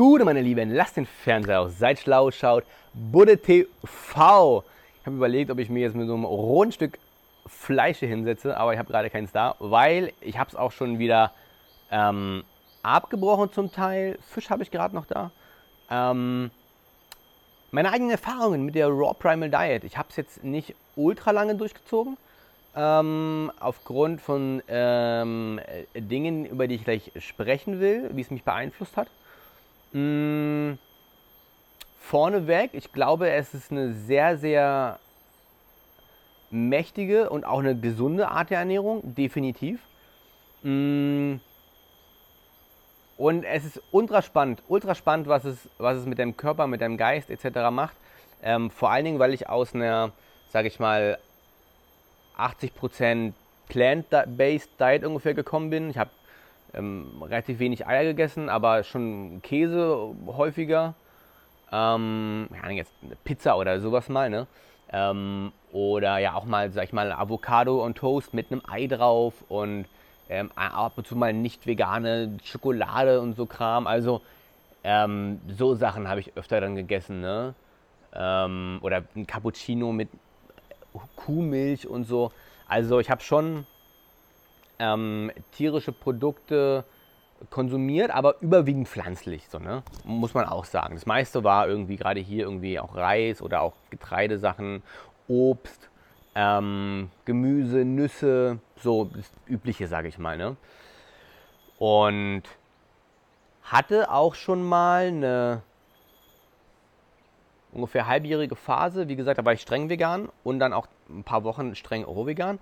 Gute, meine Lieben, lasst den Fernseher aus, seid schlau, schaut Budde TV. Ich habe überlegt, ob ich mir jetzt mit so einem rohen Stück Fleisch hier hinsetze, aber ich habe gerade keins da, weil ich habe es auch schon wieder ähm, abgebrochen zum Teil. Fisch habe ich gerade noch da. Ähm, meine eigenen Erfahrungen mit der Raw Primal Diet. Ich habe es jetzt nicht ultra lange durchgezogen. Ähm, aufgrund von ähm, Dingen, über die ich gleich sprechen will, wie es mich beeinflusst hat. Mh, vorneweg, ich glaube, es ist eine sehr, sehr mächtige und auch eine gesunde Art der Ernährung, definitiv. Mh, und es ist ultra spannend, ultra spannend, was es, was es mit deinem Körper, mit deinem Geist etc. macht. Ähm, vor allen Dingen, weil ich aus einer, sage ich mal, 80% Plant-Based Diet ungefähr gekommen bin. Ich habe ähm, relativ wenig Eier gegessen, aber schon Käse häufiger. Ähm, jetzt eine Pizza oder sowas mal, ne? Ähm, oder ja auch mal, sag ich mal, Avocado und Toast mit einem Ei drauf und ähm, ab und zu mal nicht vegane Schokolade und so Kram. Also ähm, so Sachen habe ich öfter dann gegessen, ne? Ähm, oder ein Cappuccino mit Kuhmilch und so. Also ich habe schon ähm, tierische Produkte konsumiert, aber überwiegend pflanzlich, so, ne? muss man auch sagen. Das meiste war irgendwie gerade hier irgendwie auch Reis oder auch Getreidesachen, Obst, ähm, Gemüse, Nüsse, so das Übliche, sage ich mal. Ne? Und hatte auch schon mal eine ungefähr halbjährige Phase. Wie gesagt, da war ich streng vegan und dann auch ein paar Wochen streng rohvegan.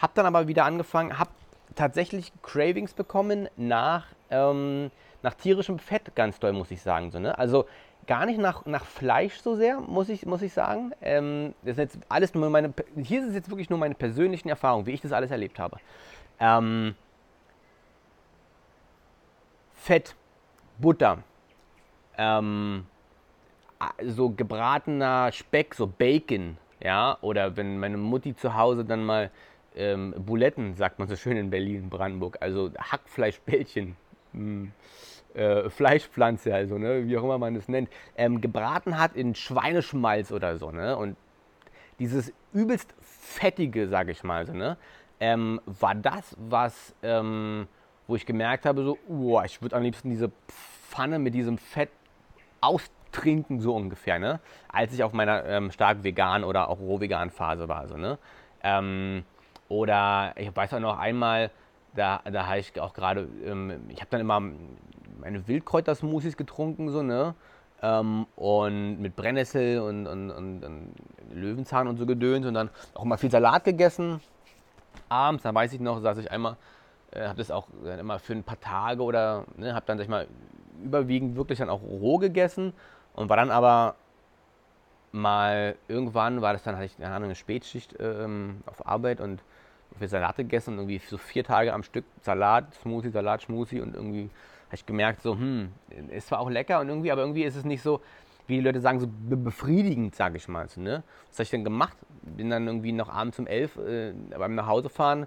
Hab dann aber wieder angefangen, hab tatsächlich Cravings bekommen nach, ähm, nach tierischem Fett, ganz doll, muss ich sagen. So, ne? Also gar nicht nach, nach Fleisch so sehr, muss ich, muss ich sagen. Ähm, das ist jetzt alles nur meine, hier es jetzt wirklich nur meine persönlichen Erfahrungen, wie ich das alles erlebt habe. Ähm, Fett, Butter, ähm, so gebratener Speck, so Bacon, ja, oder wenn meine Mutti zu Hause dann mal ähm, Buletten, sagt man so schön in Berlin, Brandenburg, also Hackfleischbällchen, hm, äh, Fleischpflanze, also, ne, wie auch immer man es nennt, ähm, gebraten hat in Schweineschmalz oder so, ne, und dieses übelst fettige, sage ich mal, so, ne, ähm, war das, was, ähm, wo ich gemerkt habe, so, oh, ich würde am liebsten diese Pfanne mit diesem Fett austrinken, so ungefähr, ne, als ich auf meiner ähm, stark vegan oder auch roh vegan Phase war, so, ne, ähm, oder ich weiß auch noch einmal, da, da habe ich auch gerade, ähm, ich habe dann immer meine Wildkräutersmoothies getrunken, so, ne? Ähm, und mit Brennnessel und, und, und, und, Löwenzahn und so gedöns und dann auch mal viel Salat gegessen. Abends, da weiß ich noch, saß ich einmal, äh, habe das auch dann immer für ein paar Tage oder, ne, habe dann, sag ich mal, überwiegend wirklich dann auch roh gegessen und war dann aber mal irgendwann, war das dann, hatte ich, keine Ahnung, eine Spätschicht ähm, auf Arbeit und wir Salat gegessen und irgendwie so vier Tage am Stück Salat, Smoothie, Salat, Schmoothie und irgendwie habe ich gemerkt, so, hm, ist zwar auch lecker und irgendwie, aber irgendwie ist es nicht so, wie die Leute sagen, so befriedigend, sage ich mal. So, ne? Was habe ich denn gemacht? Bin dann irgendwie noch abends um elf äh, beim Nachhausefahren,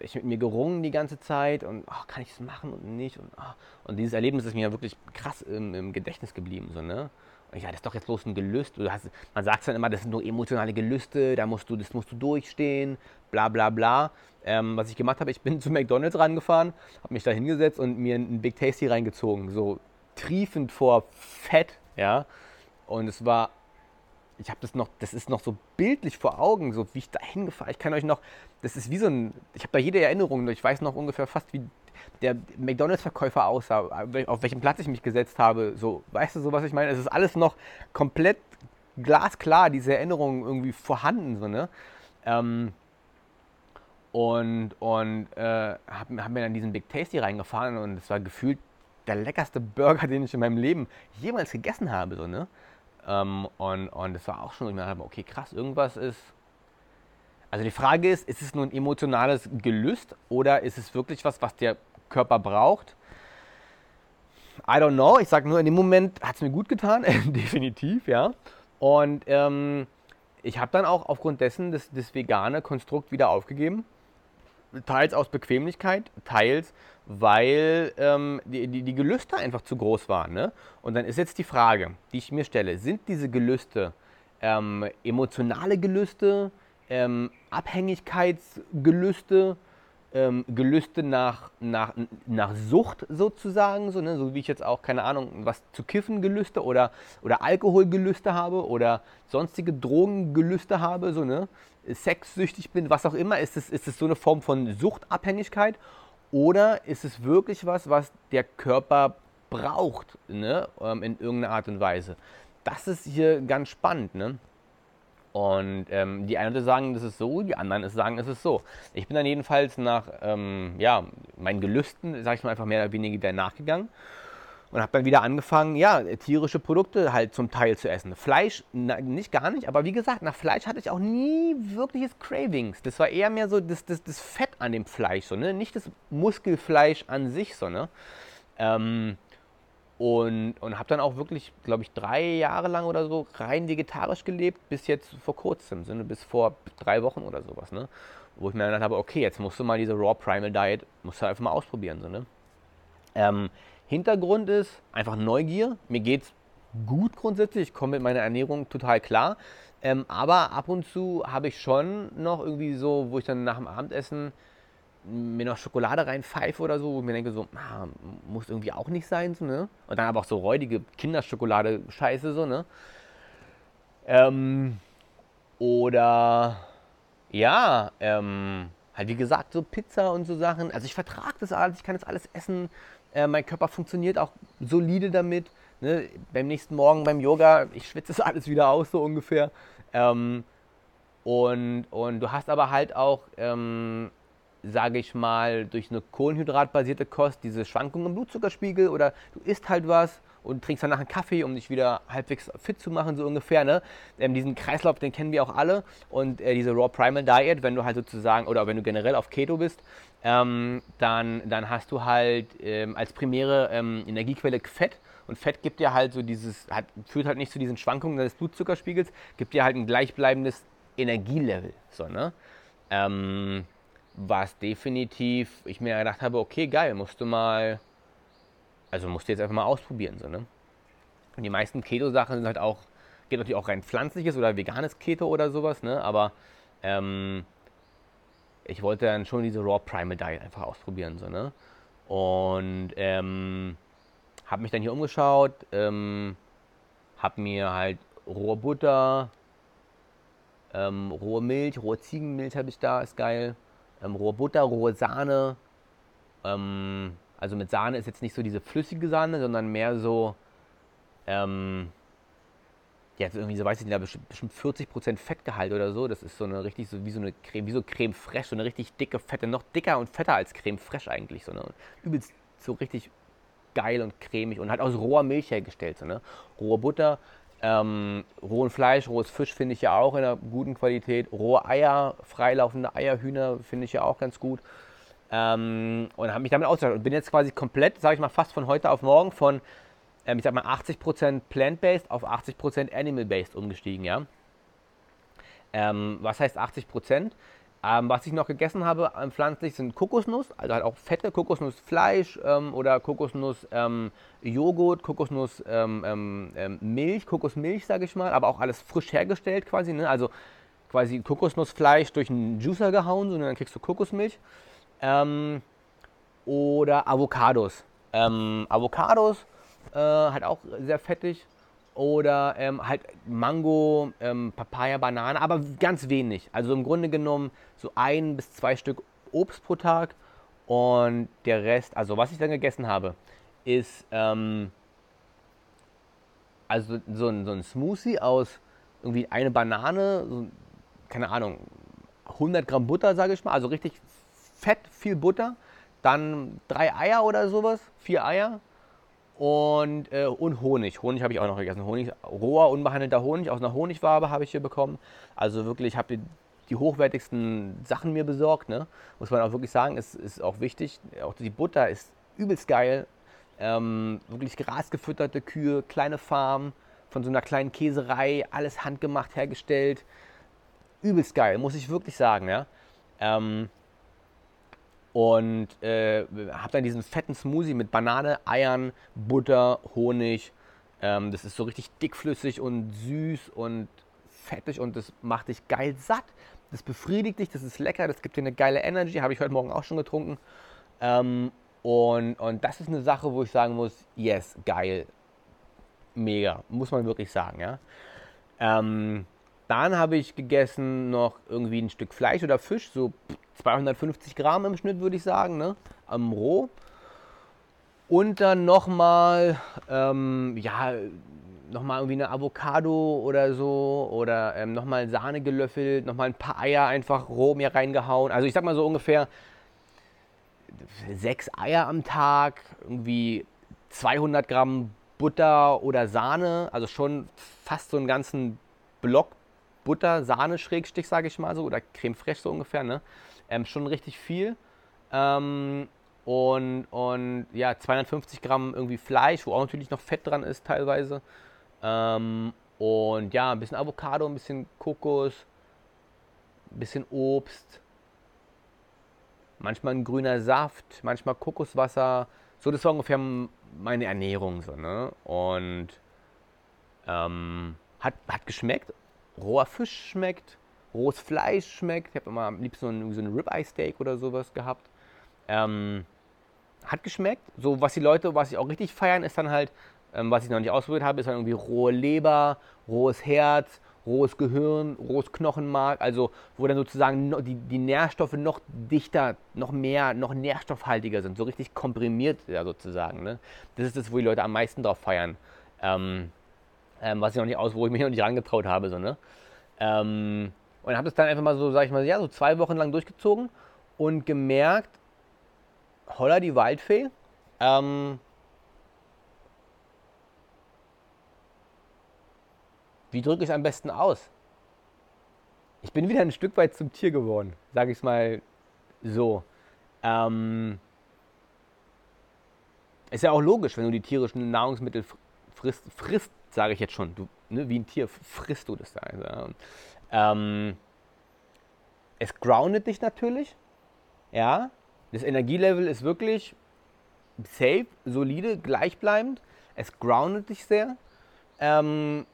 ich mit mir gerungen die ganze Zeit und oh, kann ich das machen und nicht und, oh. und dieses Erlebnis ist mir wirklich krass im, im Gedächtnis geblieben, so, ne? Ja, das ist doch jetzt bloß ein Gelüst. Hast, man sagt dann immer, das sind nur emotionale Gelüste, da musst du, das musst du durchstehen, bla bla bla. Ähm, was ich gemacht habe, ich bin zu McDonalds rangefahren, habe mich da hingesetzt und mir ein Big Tasty reingezogen, so triefend vor Fett, ja. Und es war, ich habe das noch, das ist noch so bildlich vor Augen, so wie ich da hingefahren. Ich kann euch noch, das ist wie so ein, ich habe da jede Erinnerung, ich weiß noch ungefähr fast, wie der McDonalds-Verkäufer aussah, auf welchem Platz ich mich gesetzt habe. So, weißt du so, was ich meine? Es ist alles noch komplett glasklar, diese Erinnerungen irgendwie vorhanden. So, ne? Ähm, und und äh, habe hab mir dann diesen Big Tasty reingefahren und es war gefühlt der leckerste Burger, den ich in meinem Leben jemals gegessen habe. So, ne? Ähm, und, und war auch schon, ich dachte, okay, krass, irgendwas ist. Also die Frage ist, ist es nur ein emotionales Gelüst oder ist es wirklich was, was der Körper braucht. I don't know. Ich sage nur, in dem Moment hat es mir gut getan, definitiv, ja. Und ähm, ich habe dann auch aufgrund dessen das, das vegane Konstrukt wieder aufgegeben. teils aus Bequemlichkeit, teils weil ähm, die, die, die, Gelüste einfach zu groß waren. Ne? Und dann ist jetzt die Frage, die ich mir stelle, sind diese Gelüste ähm, emotionale Gelüste, ähm, Abhängigkeitsgelüste, ähm, Gelüste nach, nach, nach Sucht sozusagen, so, ne? so wie ich jetzt auch, keine Ahnung, was zu kiffen Gelüste oder, oder Alkoholgelüste habe oder sonstige Drogengelüste habe, so, ne? sexsüchtig bin, was auch immer, ist es, ist es so eine Form von Suchtabhängigkeit oder ist es wirklich was, was der Körper braucht ne? Ähm, in irgendeiner Art und Weise? Das ist hier ganz spannend. Ne? Und ähm, die einen sagen, das ist so, die anderen sagen, es ist so. Ich bin dann jedenfalls nach ähm, ja, meinen Gelüsten, sag ich mal, einfach mehr oder weniger nachgegangen und habe dann wieder angefangen, ja, tierische Produkte halt zum Teil zu essen. Fleisch na, nicht gar nicht, aber wie gesagt, nach Fleisch hatte ich auch nie wirkliches Cravings. Das war eher mehr so das, das, das Fett an dem Fleisch, so, ne? nicht das Muskelfleisch an sich. So, ne? Ähm, und, und habe dann auch wirklich, glaube ich, drei Jahre lang oder so rein vegetarisch gelebt, bis jetzt vor kurzem, bis vor drei Wochen oder sowas, ne? Wo ich mir dann habe, okay, jetzt musst du mal diese Raw Primal Diet, musst du einfach mal ausprobieren, so, ne? Ähm, Hintergrund ist einfach Neugier. Mir geht's gut grundsätzlich, ich komme mit meiner Ernährung total klar. Ähm, aber ab und zu habe ich schon noch irgendwie so, wo ich dann nach dem Abendessen mir noch Schokolade reinpfeife oder so, wo ich mir denke, so, ah, muss irgendwie auch nicht sein, so, ne? Und dann aber auch so räudige Kinderschokolade-Scheiße, so, ne? Ähm, oder, ja, ähm, halt wie gesagt, so Pizza und so Sachen. Also ich vertrage das alles, ich kann das alles essen. Äh, mein Körper funktioniert auch solide damit. Ne? Beim nächsten Morgen beim Yoga, ich schwitze das alles wieder aus, so ungefähr. Ähm, und, und du hast aber halt auch ähm, sage ich mal, durch eine kohlenhydratbasierte Kost diese Schwankungen im Blutzuckerspiegel oder du isst halt was und trinkst danach einen Kaffee, um dich wieder halbwegs fit zu machen, so ungefähr. Ne? Ähm, diesen Kreislauf, den kennen wir auch alle. Und äh, diese Raw Primal Diet, wenn du halt sozusagen, oder wenn du generell auf Keto bist, ähm, dann, dann hast du halt ähm, als primäre ähm, Energiequelle Fett. Und Fett gibt dir halt so dieses, hat, führt halt nicht zu diesen Schwankungen des Blutzuckerspiegels, gibt dir halt ein gleichbleibendes Energielevel. So, ne? Ähm, was definitiv, ich mir gedacht habe, okay, geil, musst du mal, also musst du jetzt einfach mal ausprobieren, so, ne? Und die meisten Keto-Sachen sind halt auch, geht natürlich auch rein pflanzliches oder veganes Keto oder sowas, ne? Aber ähm, ich wollte dann schon diese Raw Primal Diet einfach ausprobieren, so, ne? Und ähm, habe mich dann hier umgeschaut, ähm, habe mir halt rohe Butter, ähm, rohe Milch, rohe Ziegenmilch habe ich da, ist geil ähm, rohe Butter, rohe Sahne. Ähm, also mit Sahne ist jetzt nicht so diese flüssige Sahne, sondern mehr so, ähm, ja, irgendwie so, weiß ich nicht, bestimmt 40% Fettgehalt oder so. Das ist so eine richtig, so wie so eine Creme, wie so Creme fraiche, so eine richtig dicke, fette, noch dicker und fetter als Creme fraiche eigentlich. So, ne? Übelst so richtig geil und cremig und halt aus roher Milch hergestellt. So, ne? Rohe Butter, ähm, rohen Fleisch, rohes Fisch finde ich ja auch in einer guten Qualität. Rohe Eier, freilaufende Eierhühner finde ich ja auch ganz gut. Ähm, und habe mich damit ausgestattet und bin jetzt quasi komplett, sage ich mal, fast von heute auf morgen von, ähm, ich sag mal, 80% plant-based auf 80% animal-based umgestiegen, ja. Ähm, was heißt 80%? Ähm, was ich noch gegessen habe ähm, pflanzlich sind Kokosnuss, also halt auch fette Kokosnussfleisch ähm, oder Kokosnuss-Joghurt, ähm, Kokosnuss-Milch, ähm, ähm, Kokosmilch, sage ich mal, aber auch alles frisch hergestellt quasi. Ne? Also quasi Kokosnussfleisch durch einen Juicer gehauen, und dann kriegst du Kokosmilch. oder Avocados. Avocados, äh, halt auch sehr fettig oder ähm, halt Mango, ähm, Papaya, Banane, aber ganz wenig. Also im Grunde genommen so ein bis zwei Stück Obst pro Tag. Und der Rest, also was ich dann gegessen habe, ist ähm, also so ein, so ein Smoothie aus irgendwie eine Banane, so, keine Ahnung, 100 Gramm Butter, sage ich mal, also richtig fett, viel Butter, dann drei Eier oder sowas, vier Eier, und, äh, und Honig. Honig habe ich auch noch gegessen. Honig, roher, unbehandelter Honig aus einer Honigwabe habe ich hier bekommen. Also wirklich, ich habe die, hochwertigsten Sachen mir besorgt. Ne? Muss man auch wirklich sagen, ist, ist auch wichtig. Auch die Butter ist übelst geil. Ähm, wirklich grasgefütterte Kühe, kleine Farm von so einer kleinen Käserei, alles handgemacht hergestellt. Übelst geil, muss ich wirklich sagen. Ja? Ähm, Und äh, habe dann diesen fetten Smoothie mit Banane, Eiern, Butter, Honig. Ähm, das ist so richtig dickflüssig und süß und fettig und das macht dich geil satt. Das befriedigt dich, das ist lecker, das gibt dir eine geile Energy. Habe ich heute Morgen auch schon getrunken. Ähm, und, und das ist eine Sache, wo ich sagen muss, yes, geil, mega, muss man wirklich sagen, ja. Ähm, dann habe ich gegessen noch irgendwie ein Stück Fleisch oder Fisch, so 250 Gramm im Schnitt, würde ich sagen, ne? Am Roh. Und dann nochmal, ähm, ja, nochmal irgendwie eine Avocado oder so oder ähm, nochmal Sahne gelöffelt, nochmal ein paar Eier einfach roh mir reingehauen. Also ich sag mal so ungefähr sechs Eier am Tag, irgendwie 200 Gramm Butter oder Sahne, also schon fast so einen ganzen Block Butter, Sahne, Schrägstich, sage ich mal so, oder Creme Fraiche so ungefähr, ne? Ähm, schon richtig viel. Ähm, und, und ja, 250 Gramm irgendwie Fleisch, wo auch natürlich noch Fett dran ist teilweise. Ähm, und ja, ein bisschen Avocado, ein bisschen Kokos, ein bisschen Obst, manchmal ein grüner Saft, manchmal Kokoswasser. So, das war ungefähr meine Ernährung. So, ne? Und ähm, hat, hat geschmeckt. Roher Fisch schmeckt, rohes Fleisch schmeckt. Ich habe immer am liebsten so ein, so ein Ribeye-Steak oder sowas gehabt. Ähm, hat geschmeckt. So, was die Leute, was sie auch richtig feiern, ist dann halt, ähm, was ich noch nicht ausprobiert habe, ist dann irgendwie rohe Leber, rohes Herz, rohes Gehirn, rohes Knochenmark, also wo dann sozusagen die, die Nährstoffe noch dichter, noch mehr, noch nährstoffhaltiger sind, so richtig komprimiert ja, sozusagen. Ne? Das ist das, wo die Leute am meisten drauf feiern. Ähm, ähm, was ich noch nicht aus, wo ich mich noch nicht rangetraut habe. So, ne? Ähm, und habe das dann einfach mal so, sag ich mal, ja, so zwei Wochen lang durchgezogen und gemerkt, holla die Waldfee, ähm, Wie drücke ich es am besten aus? Ich bin wieder ein Stück weit zum Tier geworden, sage ich es mal so. Ähm, ist ja auch logisch, wenn du die tierischen Nahrungsmittel frisst, frisst sage ich jetzt schon, du, ne, wie ein Tier frisst du das da. Also, ähm, es groundet dich natürlich, ja. Das Energielevel ist wirklich safe, solide, gleichbleibend. Es groundet dich sehr. Ähm,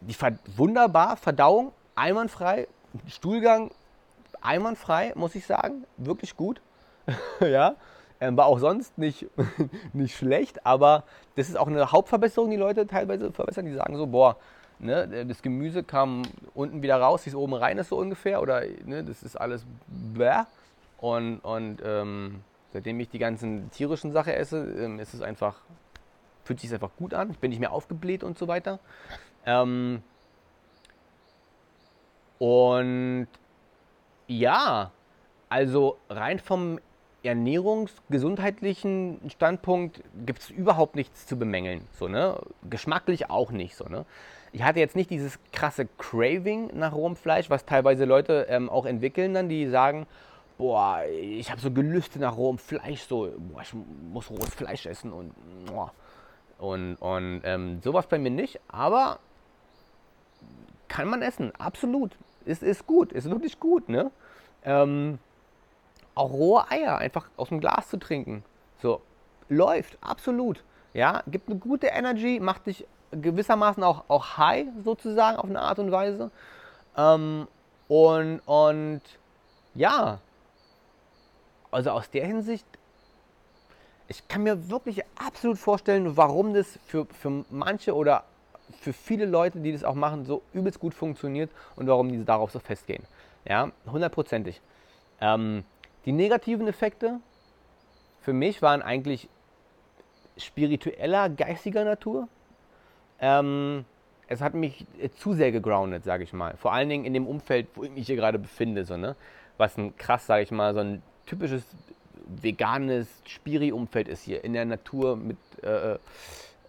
die wunderbar, Verdauung einwandfrei, Stuhlgang einwandfrei, muss ich sagen, wirklich gut. ja, war auch sonst nicht, nicht schlecht, aber das ist auch eine Hauptverbesserung, die Leute teilweise verbessern. Die sagen so, boah, ne, das Gemüse kam unten wieder raus, wie es oben rein ist so ungefähr, oder ne, das ist alles bäh. Und, und ähm, seitdem ich die ganzen tierischen Sachen esse, ähm, ist es einfach, fühlt sich einfach gut an. Ich bin nicht mehr aufgebläht und so weiter. Ähm, und ja, also rein vom ernährungsgesundheitlichen Standpunkt gibt es überhaupt nichts zu bemängeln. So, ne? Geschmacklich auch nicht. So, ne? Ich hatte jetzt nicht dieses krasse Craving nach rohem Fleisch, was teilweise Leute ähm, auch entwickeln dann, die sagen, boah, ich habe so Gelüste nach rohem Fleisch, so, boah, ich muss rohes Fleisch essen und boah. und, und ähm, sowas bei mir nicht, aber kann man essen, absolut. Es ist gut, ist wirklich gut, ne? Ähm, auch rohe Eier einfach aus dem Glas zu trinken. So, läuft, absolut. Ja, gibt eine gute Energy, macht dich gewissermaßen auch, auch high sozusagen auf eine Art und Weise. Ähm, und, und ja, also aus der Hinsicht, ich kann mir wirklich absolut vorstellen, warum das für, für manche oder für viele Leute, die das auch machen, so übelst gut funktioniert und warum diese darauf so festgehen. Ja, hundertprozentig. Ähm, die negativen Effekte für mich waren eigentlich spiritueller, geistiger Natur. Ähm, es hat mich zu sehr gegroundet, sage ich mal. Vor allen Dingen in dem Umfeld, wo ich mich hier gerade befinde. So, ne? Was ein krass, sage ich mal, so ein typisches veganes Spiri-Umfeld ist hier. In der Natur mit, äh, äh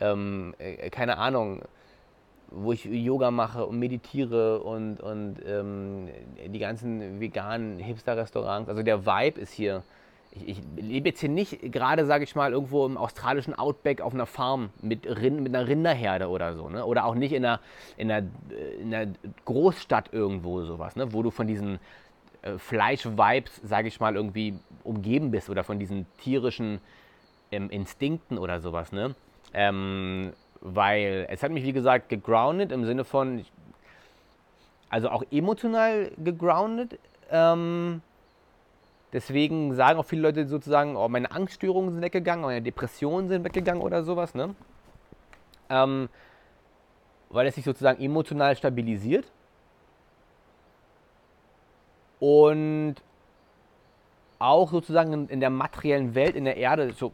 ähm, äh, keine Ahnung, wo ich Yoga mache und meditiere und, und ähm, die ganzen veganen Hipster-Restaurants. Also der Vibe ist hier. Ich, ich lebe jetzt hier nicht gerade, sage ich mal, irgendwo im australischen Outback auf einer Farm mit, Rind, mit einer Rinderherde oder so. Ne? Oder auch nicht in einer, in, einer, in einer Großstadt irgendwo sowas, ne? wo du von diesen äh, Fleisch-Vibes, sage ich mal, irgendwie umgeben bist oder von diesen tierischen ähm, Instinkten oder sowas, ne? Ähm, weil es hat mich, wie gesagt, gegroundet im Sinne von, also auch emotional gegroundet. Ähm, deswegen sagen auch viele Leute sozusagen, oh, meine Angststörungen sind weggegangen, meine Depressionen sind weggegangen oder sowas, ne? Ähm, weil es sich sozusagen emotional stabilisiert. Und auch sozusagen in der materiellen Welt, in der Erde so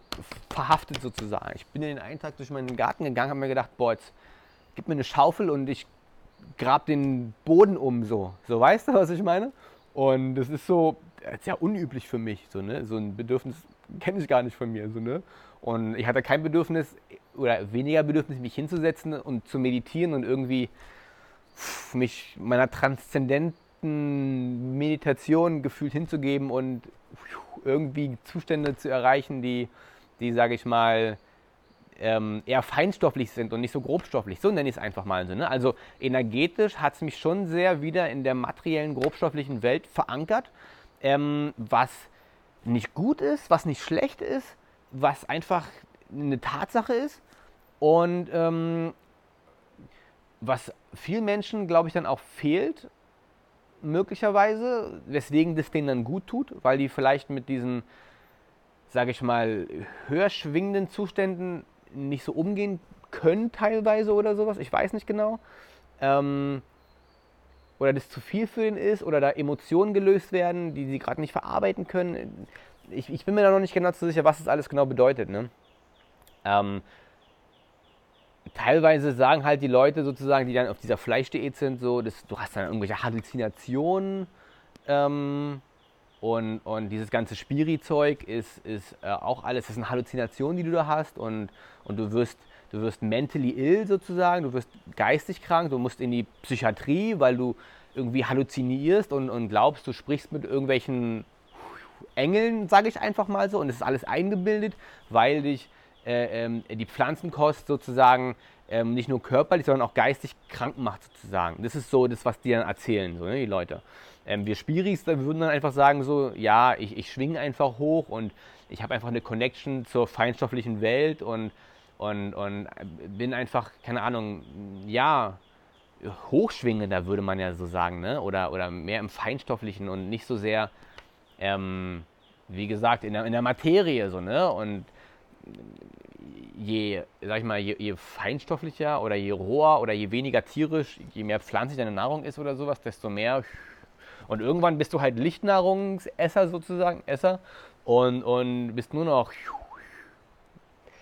verhaftet sozusagen. Ich bin in den einen Tag durch meinen Garten gegangen, habe mir gedacht, boah, jetzt gib mir eine Schaufel und ich grab den Boden um so. So weißt du, was ich meine? Und das ist so, das ist ja unüblich für mich, so, ne? So ein Bedürfnis kenne ich gar nicht von mir, so, ne? Und ich hatte kein Bedürfnis oder weniger Bedürfnis, mich hinzusetzen und zu meditieren und irgendwie mich meiner transzendenten Meditation gefühlt hinzugeben und irgendwie Zustände zu erreichen, die, die sage ich mal, ähm, eher feinstofflich sind und nicht so grobstofflich. So nenne ich es einfach mal so. Ne? Also energetisch hat es mich schon sehr wieder in der materiellen, grobstofflichen Welt verankert, ähm, was nicht gut ist, was nicht schlecht ist, was einfach eine Tatsache ist und ähm, was vielen Menschen, glaube ich, dann auch fehlt, möglicherweise, weswegen das denen dann gut tut, weil die vielleicht mit diesen, sage ich mal, höher schwingenden Zuständen nicht so umgehen können teilweise oder sowas. Ich weiß nicht genau. Ähm, oder das zu viel für ihn ist oder da Emotionen gelöst werden, die sie gerade nicht verarbeiten können. Ich, ich, bin mir da noch nicht genau so sicher, was das alles genau bedeutet. Ne? Ähm, teilweise sagen halt die Leute sozusagen, die dann auf dieser Fleischdiät sind, so, dass du hast dann irgendwelche Halluzinationen ähm, und, und dieses ganze Spiri-Zeug ist, ist äh, auch alles, das sind Halluzinationen, die du da hast und, und du wirst du wirst mentally ill sozusagen, du wirst geistig krank, du musst in die Psychiatrie, weil du irgendwie halluzinierst und, und glaubst, du sprichst mit irgendwelchen Engeln, sage ich einfach mal so, und es ist alles eingebildet, weil dich äh, ähm, die Pflanzenkost sozusagen ähm, nicht nur körperlich, sondern auch geistig krank macht sozusagen. Das ist so das, was die dann erzählen, so, ne, die Leute. Ähm, wir Spiris würden dann einfach sagen so, ja, ich, ich schwinge einfach hoch und ich habe einfach eine Connection zur feinstofflichen Welt und, und, und bin einfach, keine Ahnung, ja, hochschwingender würde man ja so sagen, ne? oder, oder mehr im Feinstofflichen und nicht so sehr, ähm, wie gesagt, in der, in der Materie so, ne? Und je, sag ich mal, je, je, feinstofflicher oder je roher oder je weniger tierisch, je mehr pflanzlich deine Nahrung ist oder sowas, desto mehr. Und irgendwann bist du halt Lichtnahrungsesser sozusagen, Esser und, und bist nur noch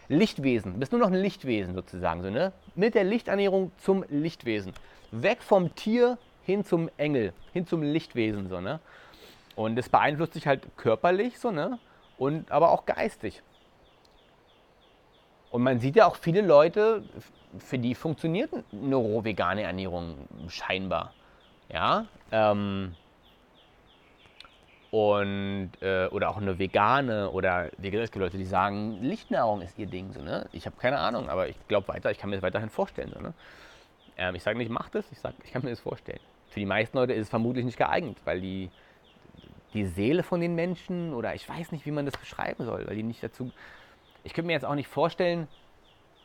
Lichtwesen, bist nur noch ein Lichtwesen sozusagen, so, ne? Mit der Lichternährung zum Lichtwesen. Weg vom Tier hin zum Engel, hin zum Lichtwesen, so, ne? Und das beeinflusst sich halt körperlich, so, ne? Und aber auch geistig. Und man sieht ja auch viele Leute, für die funktioniert eine roh-vegane Ernährung scheinbar. Ja. Ähm, und, äh, oder auch eine vegane oder veganische Leute, die sagen, Lichtnahrung ist ihr Ding. So, ne? Ich habe keine Ahnung, aber ich glaube weiter, ich kann mir das weiterhin vorstellen. So, ne? ähm, ich sage nicht, mach das, ich sage, ich kann mir das vorstellen. Für die meisten Leute ist es vermutlich nicht geeignet, weil die, die Seele von den Menschen oder ich weiß nicht, wie man das beschreiben soll, weil die nicht dazu ich könnte mir jetzt auch nicht vorstellen,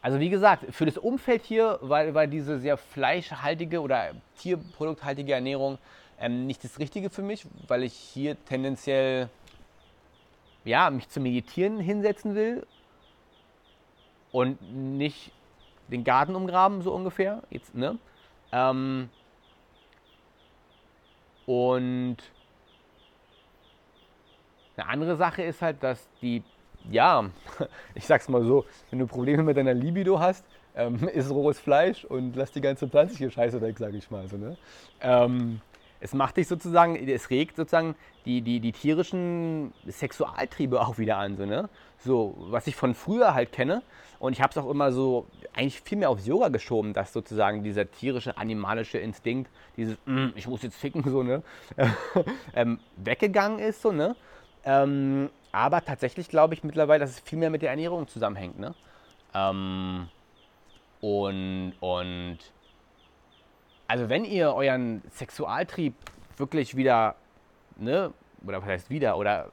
also wie gesagt, für das Umfeld hier war, war diese sehr fleischhaltige oder tierprodukthaltige Ernährung ähm, nicht das Richtige für mich, weil ich hier tendenziell ja, mich zum Meditieren hinsetzen will und nicht den Garten umgraben, so ungefähr. Jetzt, ne? Ähm, und eine andere Sache ist halt, dass die ja, ich sag's mal so, wenn du Probleme mit deiner Libido hast, ähm, isst rohes Fleisch und lass die ganze pflanzliche Scheiße weg, sage ich mal so. Ne? Ähm, es macht dich sozusagen, es regt sozusagen die, die, die tierischen Sexualtriebe auch wieder an, so, ne? So, was ich von früher halt kenne. Und ich habe es auch immer so eigentlich viel mehr aufs Yoga geschoben, dass sozusagen dieser tierische, animalische Instinkt, dieses, mm, ich muss jetzt ficken, so, ne? ähm, weggegangen ist, so, ne? Aber tatsächlich glaube ich mittlerweile, dass es viel mehr mit der Ernährung zusammenhängt. Ne? Ähm, und, und also wenn ihr euren Sexualtrieb wirklich wieder ne, oder was heißt wieder, oder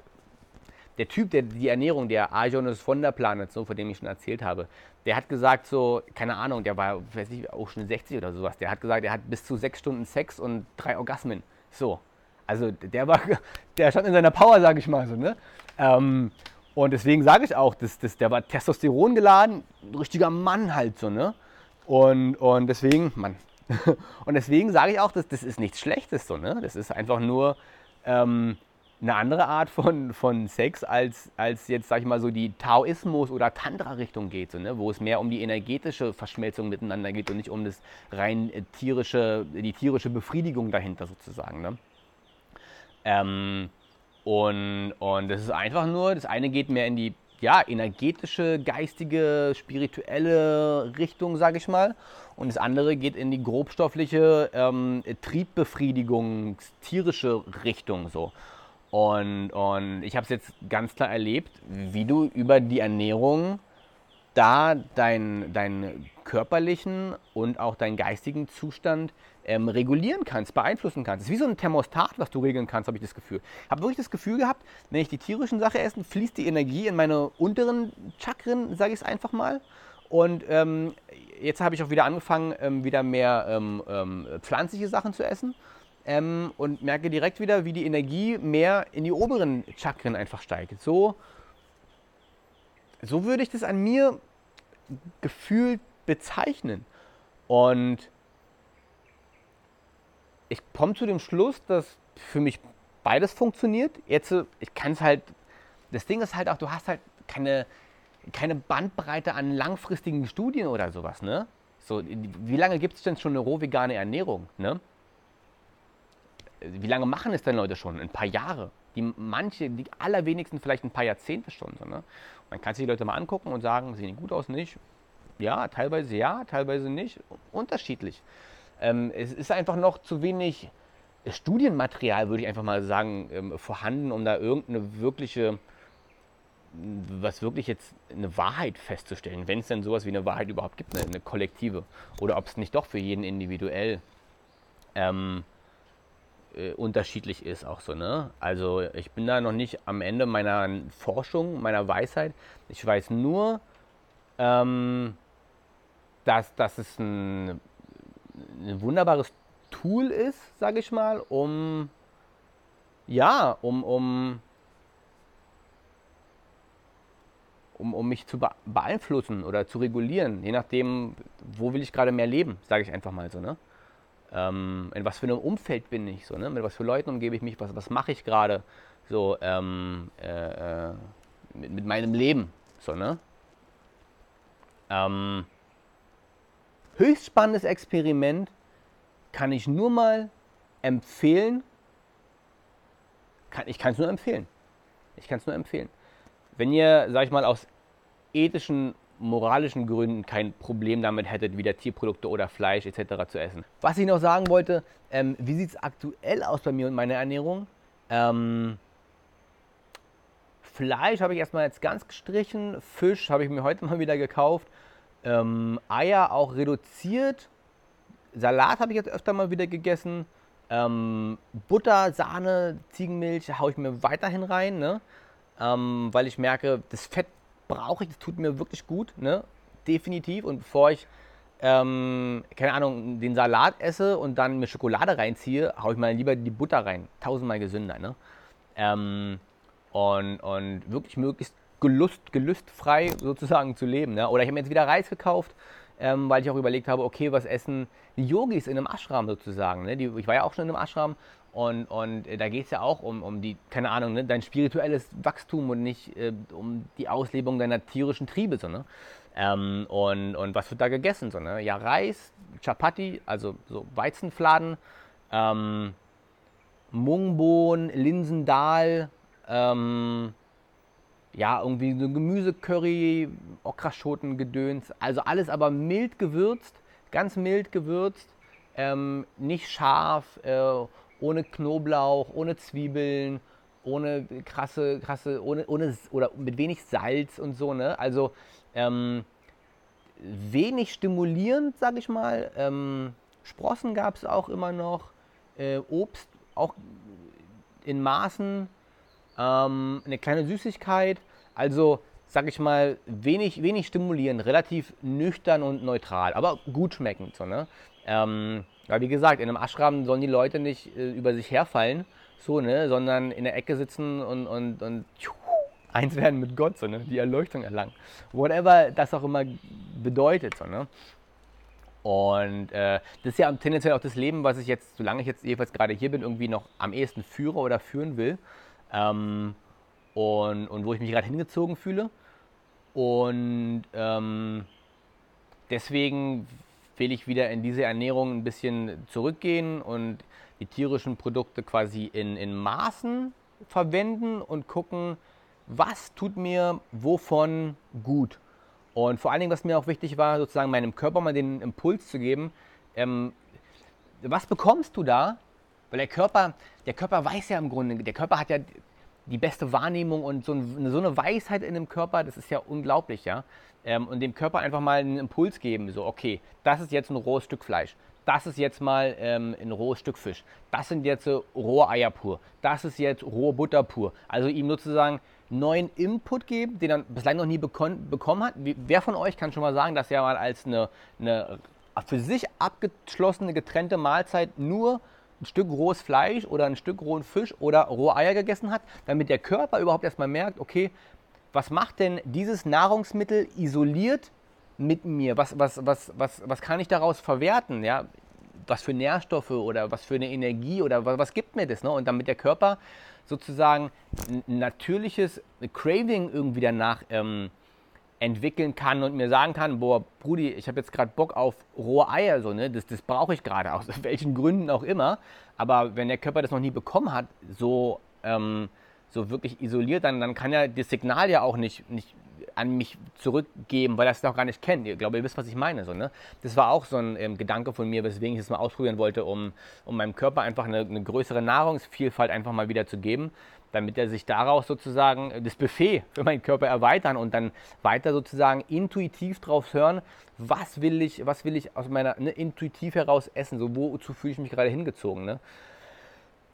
der Typ, der die Ernährung, der Arjonas von der Planet, so, von dem ich schon erzählt habe, der hat gesagt so, keine Ahnung, der war, weiß ich, auch schon 60 oder sowas, der hat gesagt, er hat bis zu sechs Stunden Sex und drei Orgasmen. So. Also der war, der stand in seiner Power, sage ich mal so, ne? Ähm, und deswegen sage ich auch, dass, dass, der war Testosteron geladen, ein richtiger Mann halt so, ne? Und, und deswegen, Mann. Und deswegen sage ich auch, dass das ist nichts Schlechtes so, ne? Das ist einfach nur ähm, eine andere Art von, von Sex, als, als jetzt, sag ich mal, so die Taoismus- oder Tantra-Richtung geht, so, ne? wo es mehr um die energetische Verschmelzung miteinander geht und nicht um das rein äh, tierische, die tierische Befriedigung dahinter sozusagen. Ne? Ähm, und, und das ist einfach nur, das eine geht mehr in die ja, energetische, geistige, spirituelle Richtung, sage ich mal. Und das andere geht in die grobstoffliche ähm, Triebbefriedigung, tierische Richtung so. Und, und ich habe es jetzt ganz klar erlebt, wie du über die Ernährung da deinen dein körperlichen und auch deinen geistigen Zustand ähm, regulieren kannst, beeinflussen kannst. Es ist wie so ein Thermostat, was du regeln kannst, habe ich das Gefühl. Ich habe wirklich das Gefühl gehabt, wenn ich die tierischen Sachen esse, fließt die Energie in meine unteren Chakren, sage ich es einfach mal. Und ähm, jetzt habe ich auch wieder angefangen, ähm, wieder mehr ähm, ähm, pflanzliche Sachen zu essen. Ähm, und merke direkt wieder, wie die Energie mehr in die oberen Chakren einfach steigt. So, so würde ich das an mir gefühlt bezeichnen. Und ich komme zu dem Schluss, dass für mich beides funktioniert. Jetzt, ich kann es halt, das Ding ist halt auch, du hast halt keine, keine Bandbreite an langfristigen Studien oder sowas, ne? So, wie lange gibt es denn schon eine roh-vegane Ernährung, ne? Wie lange machen es denn Leute schon? Ein paar Jahre. Die manche, die allerwenigsten vielleicht ein paar Jahrzehnte schon. So, ne? Man kann sich die Leute mal angucken und sagen, sehen die gut aus, nicht? Ja, teilweise ja, teilweise nicht. Unterschiedlich. Ähm, es ist einfach noch zu wenig Studienmaterial, würde ich einfach mal sagen, ähm, vorhanden, um da irgendeine wirkliche, was wirklich jetzt eine Wahrheit festzustellen, wenn es denn sowas wie eine Wahrheit überhaupt gibt, eine, eine kollektive. Oder ob es nicht doch für jeden individuell ähm, äh, unterschiedlich ist auch so, ne? Also ich bin da noch nicht am Ende meiner Forschung, meiner Weisheit. Ich weiß nur, ähm, dass, dass es ein ein wunderbares Tool ist, sage ich mal, um ja, um, um, um, um mich zu beeinflussen oder zu regulieren, je nachdem, wo will ich gerade mehr leben, sage ich einfach mal so. Ne? Ähm, in was für einem Umfeld bin ich, so, ne? mit was für Leuten umgebe ich mich, was, was mache ich gerade so ähm, äh, äh, mit, mit, meinem Leben. So, ne? Ähm, höchst spannendes Experiment, kann ich nur mal empfehlen. Kann, ich kann es nur empfehlen. Ich kann es nur empfehlen. Wenn ihr, sag ich mal, aus ethischen, moralischen Gründen kein Problem damit hättet, wieder Tierprodukte oder Fleisch etc. zu essen. Was ich noch sagen wollte, ähm, wie sieht es aktuell aus bei mir und meiner Ernährung? Ähm, Fleisch habe ich erstmal jetzt ganz gestrichen, Fisch habe ich mir heute mal wieder gekauft. Ähm, Eier auch reduziert. Salat habe ich jetzt öfter mal wieder gegessen. Ähm, Butter, Sahne, Ziegenmilch haue ich mir weiterhin rein, ne? Ähm, weil ich merke, das Fett brauche ich, das tut mir wirklich gut, ne? definitiv. Und bevor ich, ähm, keine Ahnung, den Salat esse und dann mir Schokolade reinziehe, haue ich mal lieber die Butter rein. Tausendmal gesünder. Ne? Ähm, und, und wirklich möglichst gelust, gelüstfrei sozusagen zu leben. Ne? Oder ich habe mir jetzt wieder Reis gekauft, ähm, weil ich auch überlegt habe, okay, was essen die Yogis in einem Ashram sozusagen. Ne? Die, ich war ja auch schon in einem Ashram und, und äh, da geht es ja auch um, um die, keine Ahnung, ne? dein spirituelles Wachstum und nicht äh, um die Auslebung deiner tierischen Triebe. So, ne? Ähm, und, und was wird da gegessen? So, ne? Ja, Reis, Chapati, also so Weizenfladen, ähm, Mungbohnen, Linsendahl, ähm, ja, irgendwie so Gemüsecurry, Okraschoten, Gedöns, also alles aber mild gewürzt, ganz mild gewürzt, ähm, nicht scharf, äh, ohne Knoblauch, ohne Zwiebeln, ohne krasse, krasse, ohne, ohne oder mit wenig Salz und so, ne? Also ähm, wenig stimulierend, sag ich mal. Ähm, Sprossen gab es auch immer noch, äh, Obst auch in Maßen, ähm, eine kleine Süßigkeit. Also, sag ich mal, wenig, wenig stimulieren, relativ nüchtern und neutral, aber gut schmeckend. So, ne? Ähm, weil wie gesagt, in einem Ashram sollen die Leute nicht äh, über sich herfallen, so, ne, sondern in der Ecke sitzen und, und, und tschuh, eins werden mit Gott, so, ne, die Erleuchtung erlangen. Whatever das auch immer bedeutet, so, ne. Und äh, das ist ja tendenziell auch das Leben, was ich jetzt, solange ich jetzt jedenfalls gerade hier bin, irgendwie noch am ehesten führe oder führen will. Ähm, und, und wo ich mich gerade hingezogen fühle. Und ähm, deswegen will ich wieder in diese Ernährung ein bisschen zurückgehen und die tierischen Produkte quasi in, in Maßen verwenden und gucken, was tut mir wovon gut. Und vor allen Dingen, was mir auch wichtig war, sozusagen meinem Körper mal den Impuls zu geben, ähm, was bekommst du da? Weil der Körper, der Körper weiß ja im Grunde, der Körper hat ja die beste Wahrnehmung und so eine, so eine Weisheit in dem Körper, das ist ja unglaublich, ja. Ähm, und dem Körper einfach mal einen Impuls geben, so, okay, das ist jetzt ein rohes Stück Fleisch, das ist jetzt mal ähm, ein rohes Stück Fisch, das sind jetzt äh, rohe Eier pur, das ist jetzt rohe Butter pur. Also ihm sozusagen neuen Input geben, den er bislang noch nie bekommen hat. Wer von euch kann schon mal sagen, dass er mal als eine, eine für sich abgeschlossene, getrennte Mahlzeit nur ein Stück rohes Fleisch oder ein Stück rohen Fisch oder rohe Eier gegessen hat, damit der Körper überhaupt erstmal merkt, okay, was macht denn dieses Nahrungsmittel isoliert mit mir? Was, was, was, was, was kann ich daraus verwerten? Ja? Was für Nährstoffe oder was für eine Energie oder was, was gibt mir das? Ne? Und damit der Körper sozusagen ein natürliches Craving irgendwie danach ähm, entwickeln kann und mir sagen kann, boah, Brudi, ich habe jetzt gerade Bock auf rohe Eier, so, ne? das, das brauche ich gerade, aus welchen Gründen auch immer. Aber wenn der Körper das noch nie bekommen hat, so, ähm, so wirklich isoliert, dann, dann kann ja das Signal ja auch nicht, nicht an mich zurückgeben, weil er es noch gar nicht kennt. Ich glaube, ihr wisst, was ich meine. So, ne? Das war auch so ein ähm, Gedanke von mir, weswegen ich es mal ausprobieren wollte, um, um meinem Körper einfach eine, eine größere Nahrungsvielfalt einfach mal wieder zu geben, damit er sich daraus sozusagen das Buffet für meinen Körper erweitern und dann weiter sozusagen intuitiv drauf hören, was will ich, was will ich aus meiner ne, intuitiv heraus essen, so wozu fühle ich mich gerade hingezogen. Ne?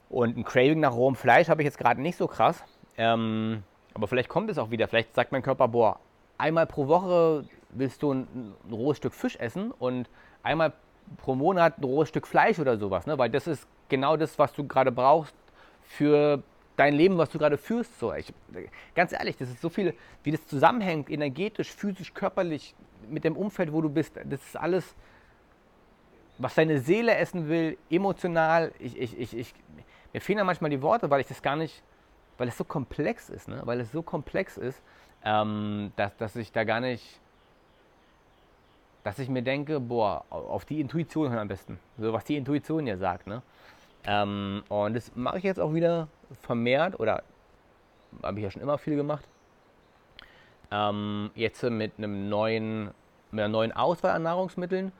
Und ein Craving nach rohem Fleisch habe ich jetzt gerade nicht so krass. Ähm, aber vielleicht kommt es auch wieder. Vielleicht sagt mein Körper, boah, einmal pro Woche willst du ein, ein rohes Stück Fisch essen und einmal pro Monat ein rohes Stück Fleisch oder sowas. Ne? Weil das ist genau das, was du gerade brauchst für dein Leben, was du gerade führst. So, ich, ganz ehrlich, das ist so viel, wie das zusammenhängt, energetisch, physisch, körperlich, mit dem Umfeld, wo du bist. Das ist alles, was deine Seele essen will, emotional. Ich, ich, ich, ich, mir fehlen ja manchmal die Worte, weil ich das gar nicht weil es so komplex ist, ne? weil es so komplex ist, ähm, dass, dass ich da gar nicht, dass ich mir denke, boah, auf die Intuition hören am besten. So was die Intuition ja sagt. Ne? Ähm, und das mache ich jetzt auch wieder vermehrt oder habe ich ja schon immer viel gemacht. Ähm, jetzt mit einem neuen, mit einer neuen Auswahl an Nahrungsmitteln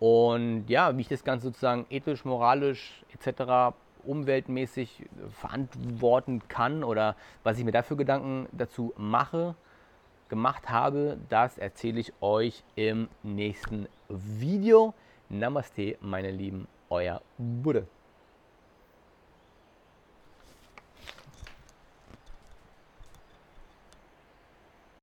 und ja, wie ich das Ganze sozusagen ethisch, moralisch etc umweltmäßig verantworten kann oder was ich mir dafür Gedanken dazu mache, gemacht habe, das erzähle ich euch im nächsten Video. Namaste, meine Lieben, euer Buddha.